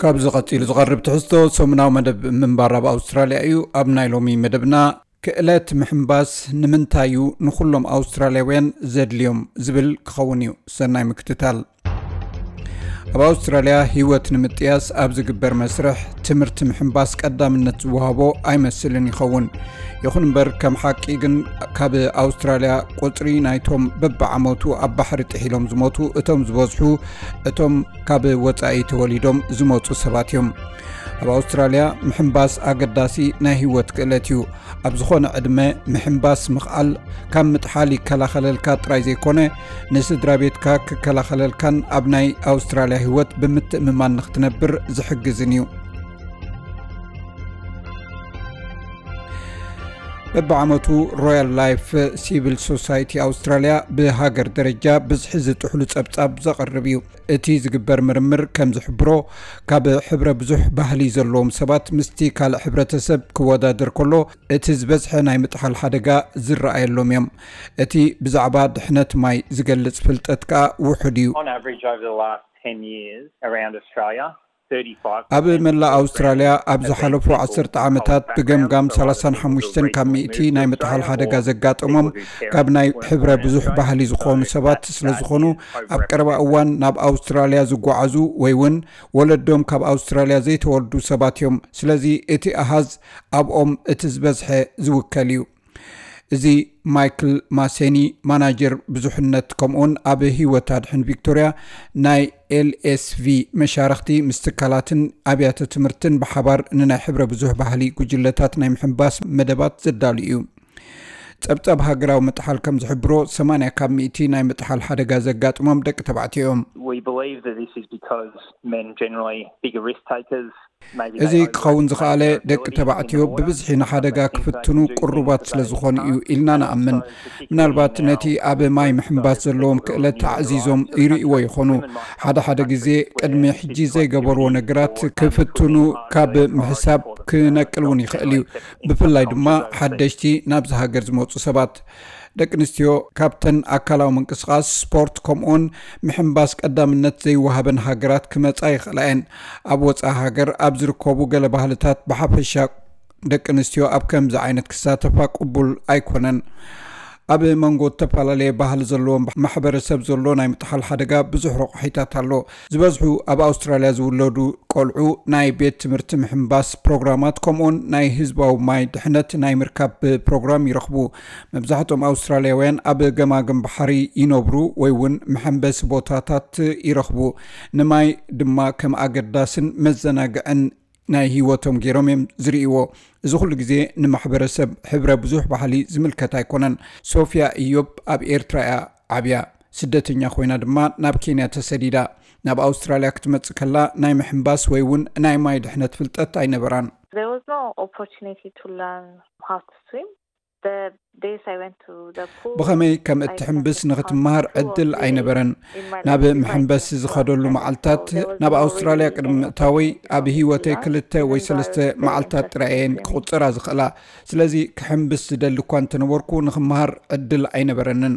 ካብዚ ቐጺሉ ዝቐርብ ትሕዝቶ ሰሙናዊ መደብ ምንባር ኣብ ኣውስትራልያ እዩ ኣብ ናይ ሎሚ መደብና ክእለት ምሕምባስ ንምንታይ እዩ ንዅሎም ኣውስትራልያውያን ዘድልዮም ዝብል ክኸውን እዩ ሰናይ ምክትታል ኣብ ኣውስትራልያ ህይወት ንምጥያስ ኣብ ዝግበር መስርሕ ትምህርቲ ምሕምባስ ቀዳምነት ዝወሃቦ ኣይመስልን ይኸውን ይኹን እምበር ከም ሓቂ ግን ካብ ኣውስትራልያ ቁፅሪ ናይቶም በብዓመቱ ኣብ ባሕሪ ጥሒሎም ዝሞቱ እቶም ዝበዝሑ እቶም ካብ ወፃኢ ተወሊዶም ዝመፁ ሰባት እዮም ኣብ ኣውስትራልያ ምሕምባስ ኣገዳሲ ናይ ህይወት ክእለት እዩ ኣብ ዝኾነ ዕድመ ምሕምባስ ምኽኣል ካብ ምጥሓል ይከላኸለልካ ጥራይ ዘይኮነ ንስድራ ቤትካ ክከላኸለልካን ኣብ ናይ ኣውስትራልያ ህይወት ብምትእምማን ንክትነብር ዝሕግዝን እዩ በብዓመቱ ሮያል ላይፍ ሲቪል ሶሳይቲ ኣውስትራልያ ብሃገር ደረጃ ብዝሒ ዝጥሕሉ ፀብፃብ ዘቕርብ እዩ እቲ ዝግበር ምርምር ከም ዝሕብሮ ካብ ሕብረ ብዙሕ ባህሊ ዘለዎም ሰባት ምስቲ ካልእ ሕብረተሰብ ክወዳድር ከሎ እቲ ዝበዝሐ ናይ ምጥሓል ሓደጋ ዝረኣየሎም እዮም እቲ ብዛዕባ ድሕነት ማይ ዝገልፅ ፍልጠት ከዓ ውሑድ እዩ ኣብ መላእ ኣውስትራልያ ኣብ ዝሓለፉ ዓሰርተ ዓመታት ብገምጋም ሰላሳን ሓሙሽተን ካብ ሚእቲ ናይ ምጥሓል ሓደጋ ዘጋጠሞም ካብ ናይ ሕብረ ብዙሕ ባህሊ ዝኾኑ ሰባት ስለዝኾኑ ኣብ ቀረባ እዋን ናብ ኣውስትራልያ ዝጓዓዙ ወይ እውን ወለዶም ካብ ኣውስትራልያ ዘይተወልዱ ሰባት እዮም። ስለዚ እቲ ኣሃዝ ኣብኦም እቲ ዝበዝሐ ዝውከል እዩ። እዚ ማይክል ማሴኒ ማናጀር ብዙሕነት ከምኡውን ኣብ ሂወት ኣድሕን ቪክቶርያ ናይ ኤልስv መሻርክቲ ምስ ትካላትን ኣብያተ ትምህርትን ብሓባር ንናይ ሕብረ ብዙሕ ባህሊ ጉጅለታት ናይ ምሕንባስ መደባት ዘዳሉ እዩ ፀብፀብ ሃገራዊ መጥሓል ከም ዝሕብሮ 8 ካብ ሚእቲ ናይ መጥሓል ሓደጋ ዘጋጥሞም ደቂ ተባዕትዮ እዮም እዚ ክኸውን ዝኸኣለ ደቂ ተባዕትዮ ብብዝሒ ንሓደጋ ክፍትኑ ቅሩባት ስለ ዝኾኑ እዩ ኢልና ንኣምን። ምናልባት ነቲ ኣብ ማይ ምሕንባስ ዘለዎም ክእለት ኣዕዚዞም ይርእይዎ ይኾኑ። ሓደ ሓደ ግዜ ቅድሚ ሕጂ ዘይገበርዎ ነገራት ክፍትኑ ካብ ምሕሳብ ክነቅል እውን ይኸእል እዩ፣ ብፍላይ ድማ ሓደሽቲ ናብዚ ሃገር ዝመጹ ሰባት። ደቂ ኣንስትዮ ካብተን ኣካላዊ ምንቅስቓስ፣ ስፖርት፣ ከምኡ'ውን ምሕንባስ ቀዳምነት ዘይወሃበን ሃገራት ክመጻ ይኽእላ እየን። ኣብ ወጻኢ ሃገር ኣብ ዝርከቡ ገለ ባህልታት ብሓፈሻ ደቂ ኣንስትዮ ኣብ ከምዚ ዓይነት ክሳተፋ ቅቡል ኣይኮነን። ኣብ መንጎ እተፈላለየ ባህሊ ዘለዎም ማሕበረሰብ ዘሎ ናይ ምጥሓል ሓደጋ ብዙሕ ረቋሒታት ኣሎ። ዝበዝሑ ኣብ ኣውስትራልያ ዝውለዱ ቆልዑ ናይ ቤት ትምህርቲ ምሕምባስ ፕሮግራማት ከምኡውን ናይ ህዝባዊ ማይ ድሕነት ናይ ምርካብ ፕሮግራም ይረኽቡ። መብዛሕትኦም ኣውስትራልያውያን ኣብ ገማግም ባሕሪ ይነብሩ ወይ እውን መሐምበሲ ቦታታት ይረኽቡ፣ ንማይ ድማ ከም ኣገዳስን መዘናግዕን ናይ ህይወቶም ገይሮም እዮም ዝርእይዎ። እዚ ኹሉ ግዜ ንማሕበረሰብ ሕብረ ብዙሕ ባህሊ ዝምልከት ኣይኮነን። ሶፍያ እዮብ ኣብ ኤርትራ እያ ዓብያ። ስደተኛ ኮይና ድማ ናብ ኬንያ ተሰዲዳ። ናብ ኣውስትራልያ ክትመጽእ ከላ ናይ ምሕንባስ ወይ እውን ናይ ማይ ድሕነት ፍልጠት ኣይነበራን። There was no opportunity to learn how to swim ብኸመይ ከም እትሕምብስ ንኽትመሃር ዕድል ኣይነበረን። ናብ መሐምበሲ ዝኸደሉ መዓልትታት፣ ናብ ኣውስትራልያ ቅድሚ ምእታወይ ኣብ ህይወተይ ክልተ ወይ ሰለስተ መዓልትታት ጥራይ እየን ክቝጽራ ዝኽእላ። ስለዚ፣ ክሕምብስ ዝደሊ እኳ እንተ ነበርኩ፣ ንኽመሃር ዕድል ኣይነበረንን።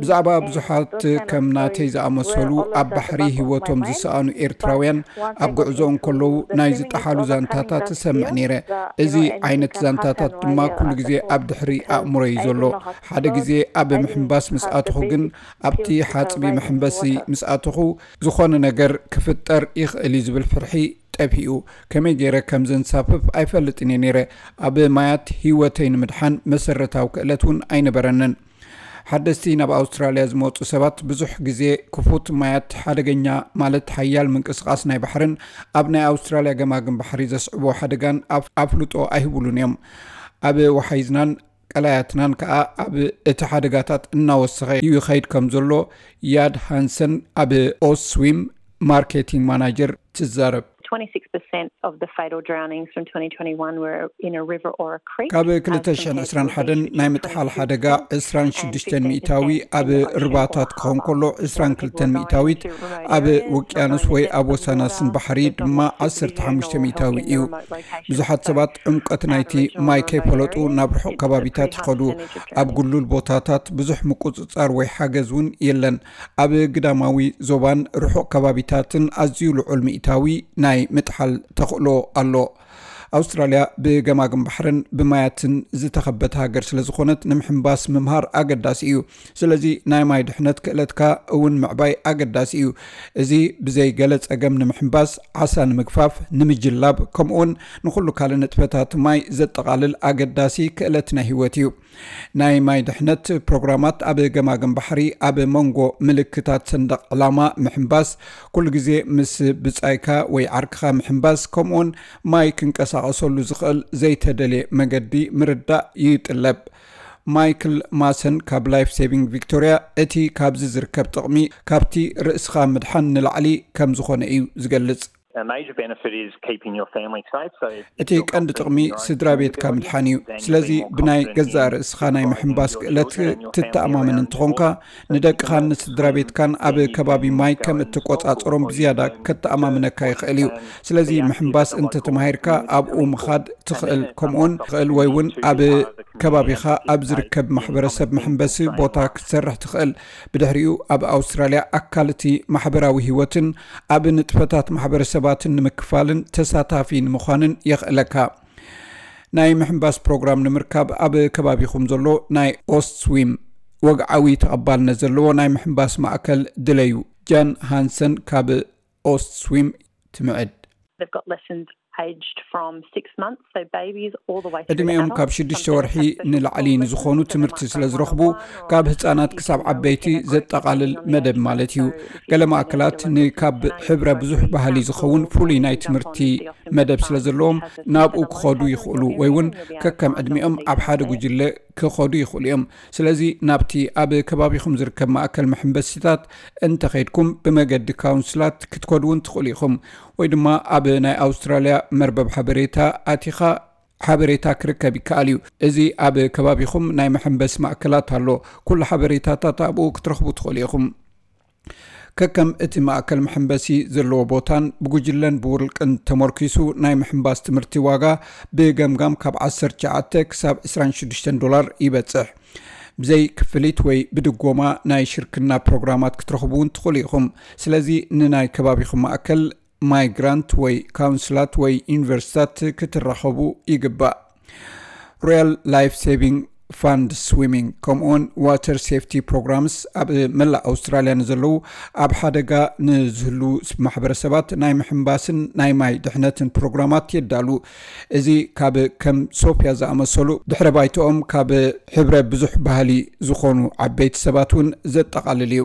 ብዛዕባ ብዙሓት ከም ናተይ ዝኣመሰሉ ኣብ ባሕሪ ሂወቶም ዝሰኣኑ ኤርትራውያን ኣብ ጉዕዞ እንከለዉ ናይ ዝጠሓሉ ዛንታታት እሰምዕ ነይረ። እዚ ዓይነት ዛንታታት ድማ ኩሉ ግዜ ኣብ ድሕሪ ኣእምሮይ እዩ ዘሎ። ሓደ ግዜ ኣብ ምሕንባስ ምስ ኣተኹ ግን ኣብቲ ሓጽቢ መሐንበሲ ምስ ኣተኹ ዝኾነ ነገር ክፍጠር ይኽእል እዩ ዝብል ፍርሒ ጠፊኡ ከመይ ገይረ ከም ዘንሳፍፍ ኣይፈልጥን እየ ነይረ። ኣብ ማያት ህይወተይ ንምድሓን መሰረታዊ ክእለት እውን ኣይነበረንን። ሓደስቲ ናብ ኣውስትራልያ ዝመጹ ሰባት ብዙሕ ግዜ ክፉት ማያት፣ ሓደገኛ ማለት ሓያል ምንቅስቓስ ናይ ባሕርን ኣብ ናይ ኣውስትራልያ ገማግም ባሕሪ ዘስዕቦ ሓደጋን ኣፍልጦ ኣይህቡሉን እዮም። ኣብ ወሓይዝናን፣ ቀላያትናን ከኣ ኣብ እቲ ሓደጋታት እናወሰኸ ይኸይድ ከም ዘሎ ያድ ሃንሰን ኣብ ኦስዊም ማርኬቲንግ ማናጀር ትዛረብ። ካብ ክልተ ሽሕን ዕስራን ሓደን ናይ ምጥሓል ሓደጋ ዕስራን ሽዱሽተን ሚእታዊ ኣብ ርባታት ክኸውን ከሎ ዕስራን ክልተን ሚእታዊት ኣብ ውቅያኖስ ወይ ኣብ ወሰናስን ባሕሪ ድማ ዓሰርተ ሓሙሽተ ሚእታዊ እዩ። ብዙሓት ሰባት ዕምቀት ናይቲ ማይ ከይፈለጡ ናብ ርሑቕ ከባቢታት ይኸዱ። ኣብ ግሉል ቦታታት ብዙሕ ምቁጽጻር ወይ ሓገዝ እውን የለን። ኣብ ግዳማዊ ዞባን ርሑቕ ከባቢታትን ኣዝዩ ልዑል ሚእታዊ ናይ ምጥሓል ተኽእሎ ኣሎ። ኣውስትራልያ ብገማግም ባሕርን ብማያትን ዝተኸበት ሃገር ስለዝኾነት ንምሕንባስ ምምሃር ኣገዳሲ እዩ። ስለዚ ናይ ማይ ድሕነት ክእለትካ እውን ምዕባይ ኣገዳሲ እዩ። እዚ ብዘይ ገለ ጸገም ንምሕንባስ፣ ዓሳ ንምግፋፍ፣ ንምጅላብ፣ ከምኡውን ንኹሉ ካልእ ንጥፈታት ማይ ዘጠቓልል ኣገዳሲ ክእለት ናይ ህይወት እዩ። ናይ ማይ ድሕነት ፕሮግራማት ኣብ ገማግም ባሕሪ ኣብ መንጎ ምልክታት ሰንደቕ ዕላማ ምሕንባስ፣ ኩሉ ግዜ ምስ ብጻይካ ወይ ዓርክኻ ምሕንባስ፣ ከምኡውን ማይ ክንቀሳቐሰሉ ዝኽእል ዘይተደልየ መገዲ ምርዳእ ይጥለብ። ማይክል ማሰን ካብ ላይፍ ሴቪንግ ቪክቶርያ እቲ ካብዚ ዝርከብ ጥቕሚ ካብቲ ርእስኻ ምድሓን ንላዕሊ ከም ዝዀነ እዩ ዝገልጽ። እቲ ቀንዲ ጥቕሚ ስድራ ቤትካ ምድሓን እዩ። ስለዚ ብናይ ገዛእ ርእስኻ ናይ ምሕንባስ ክእለት ክትተኣማመን እንተዀንካ፣ ንደቅኻን ንስድራ ቤትካን ኣብ ከባቢ ማይ ከም እትቆጻጸሮም ብዝያዳ ከተኣማምነካ ይኽእል እዩ። ስለዚ ምሕንባስ እንተ ተማሂርካ ኣብኡ ምኻድ ትኽእል ከምኡውን ትኽእል ወይ እውን ኣብ ከባቢኻ ኣብ ዝርከብ ማሕበረሰብ መሕንበሲ ቦታ ክትሰርሕ ትኽእል። ብድሕሪኡ ኣብ ኣውስትራልያ ኣካል እቲ ማሕበራዊ ህይወትን ኣብ ንጥፈታት ማሕበረሰባትን ንምክፋልን ተሳታፊ ንምዃንን የኽእለካ። ናይ ምሕንባስ ፕሮግራም ንምርካብ ኣብ ከባቢኹም ዘሎ ናይ ኦስትስዊም ወግዓዊ ተቐባልነት ዘለዎ ናይ ምሕንባስ ማእከል ድለዩ። ጃን ሃንሰን ካብ ኦስትስዊም ትምዕድ። ዕድሚኦም ካብ ሽዱሽተ ወርሒ ንላዕሊ ንዝኾኑ ትምህርቲ ስለዝረኽቡ ካብ ህጻናት ክሳብ ዓበይቲ ዘጠቓልል መደብ ማለት እዩ። ገለ ማእከላት ንካብ ሕብረ ብዙሕ ባህሊ ዝኸውን ፍሉይ ናይ ትምህርቲ መደብ ስለ ዘለዎም ናብኡ ክኸዱ ይኽእሉ ወይ እውን ከከም ዕድሚኦም ኣብ ሓደ ጉጅለ ክኸዱ ይኽእሉ እዮም ስለዚ ናብቲ ኣብ ከባቢኹም ዝርከብ ማእከል መሐምበሲታት እንተኸድኩም ብመገዲ ካውንስላት ክትከዱ እውን ትኽእሉ ኢኹም ወይ ድማ ኣብ ናይ ኣውስትራልያ መርበብ ሓበሬታ ኣቲኻ ሓበሬታ ክርከብ ይከኣል እዩ። እዚ ኣብ ከባቢኹም ናይ መሐንበሲ ማእከላት ኣሎ። ኩሉ ሓበሬታታት ኣብኡ ክትረኽቡ ትኽእሉ ኢኹም። ከከም እቲ ማእከል መሐንበሲ ዘለዎ ቦታን ብጉጅለን ብውልቅን ተመርኲሱ ናይ ምሕንባስ ትምህርቲ ዋጋ ብገምጋም ካብ ዓሰርተ ትሽዓተ ክሳብ ዕስራን ሽዱሽተን ዶላር ይበጽሕ። ብዘይ ክፍሊት ወይ ብድጎማ ናይ ሽርክና ፕሮግራማት ክትረኽቡ እውን ትኽእሉ ኢኹም። ስለዚ ንናይ ከባቢኹም ማእከል ማይግራንት ወይ ካውንስላት ወይ ዩኒቨርሲታት ክትራኸቡ ይግባእ። ሮያል ላይፍ ሴቪንግ ፋንድ ስዊሚንግ ከምኡውን ዋተር ሴፍቲ ፕሮግራምስ ኣብ መላእ ኣውስትራልያ ንዘለዉ ኣብ ሓደጋ ንዝህሉ ማሕበረሰባት ናይ ምሕምባስን ናይ ማይ ድሕነትን ፕሮግራማት የዳሉ እዚ ካብ ከም ሶፊያ ዝኣመሰሉ ድሕረ ባይትኦም ካብ ሕብረ ብዙሕ ባህሊ ዝኾኑ ዓበይቲ ሰባት እውን ዘጠቓልል እዩ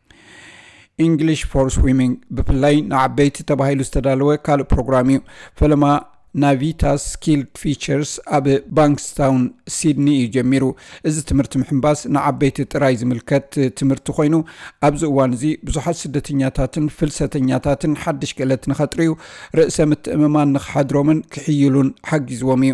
ኢንግሊሽ ፎር ስዊሚንግ ብፍላይ ንዓበይቲ ተባሂሉ ዝተዳለወ ካልእ ፕሮግራም እዩ። ፈለማ ናቪታ ስኪል ፊቸርስ ኣብ ባንክስታውን ሲድኒ እዩ ጀሚሩ። እዚ ትምህርቲ ምሕንባስ ንዓበይቲ ጥራይ ዝምልከት ትምህርቲ ኮይኑ ኣብዚ እዋን እዚ ብዙሓት ስደተኛታትን ፍልሰተኛታትን ሓድሽ ክእለት ንኸጥርዩ ርእሰ ምትእምማን ንክሓድሮምን ክሕይሉን ሓጊዝዎም እዩ።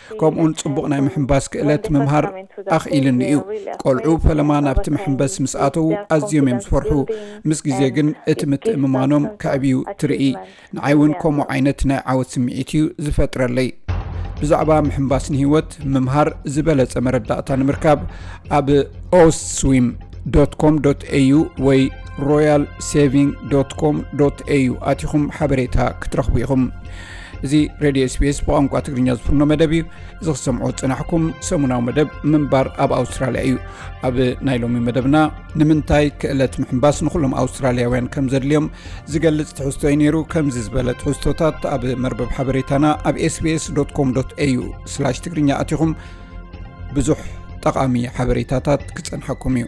ከምኡውን ጽቡቕ ናይ ምሕንባስ ክእለት ምምሃር ኣኽኢሉኒ እዩ። ቈልዑ ፈለማ ናብቲ መሐንበሲ ምስ ኣተዉ ኣዝዮም እዮም ዝፈርሑ፣ ምስ ግዜ ግን እቲ ምትእምማኖም ከዕብዩ ትርኢ። ንዓይ እውን ከምኡ ዓይነት ናይ ዓወት ስምዒት እዩ ዝፈጥረለይ። ብዛዕባ ምሕንባስ ንህይወት ምምሃር ዝበለጸ መረዳእታ ንምርካብ ኣብ oswim.com.au ወይ royalsaving.com.au ኣቲኹም ሓበሬታ ክትረኽቡ ኢኹም። እዚ ሬድዮ ስፔስ ብቋንቋ ትግርኛ ዝፍኖ መደብ እዩ እዚ ክሰምዖ ዝፅናሕኩም ሰሙናዊ መደብ ምንባር ኣብ ኣውስትራልያ እዩ ኣብ ናይ ሎሚ መደብና ንምንታይ ክእለት ምሕምባስ ንኩሎም ኣውስትራልያውያን ከም ዘድልዮም ዝገልፅ ትሕዝቶ ዩ ነይሩ ከምዚ ዝበለ ትሕዝቶታት ኣብ መርበብ ሓበሬታና ኣብ ስቤስ ኮም ኤዩ ስላሽ ትግርኛ ኣትኹም ብዙሕ ጠቃሚ ሓበሬታታት ክፀንሓኩም እዩ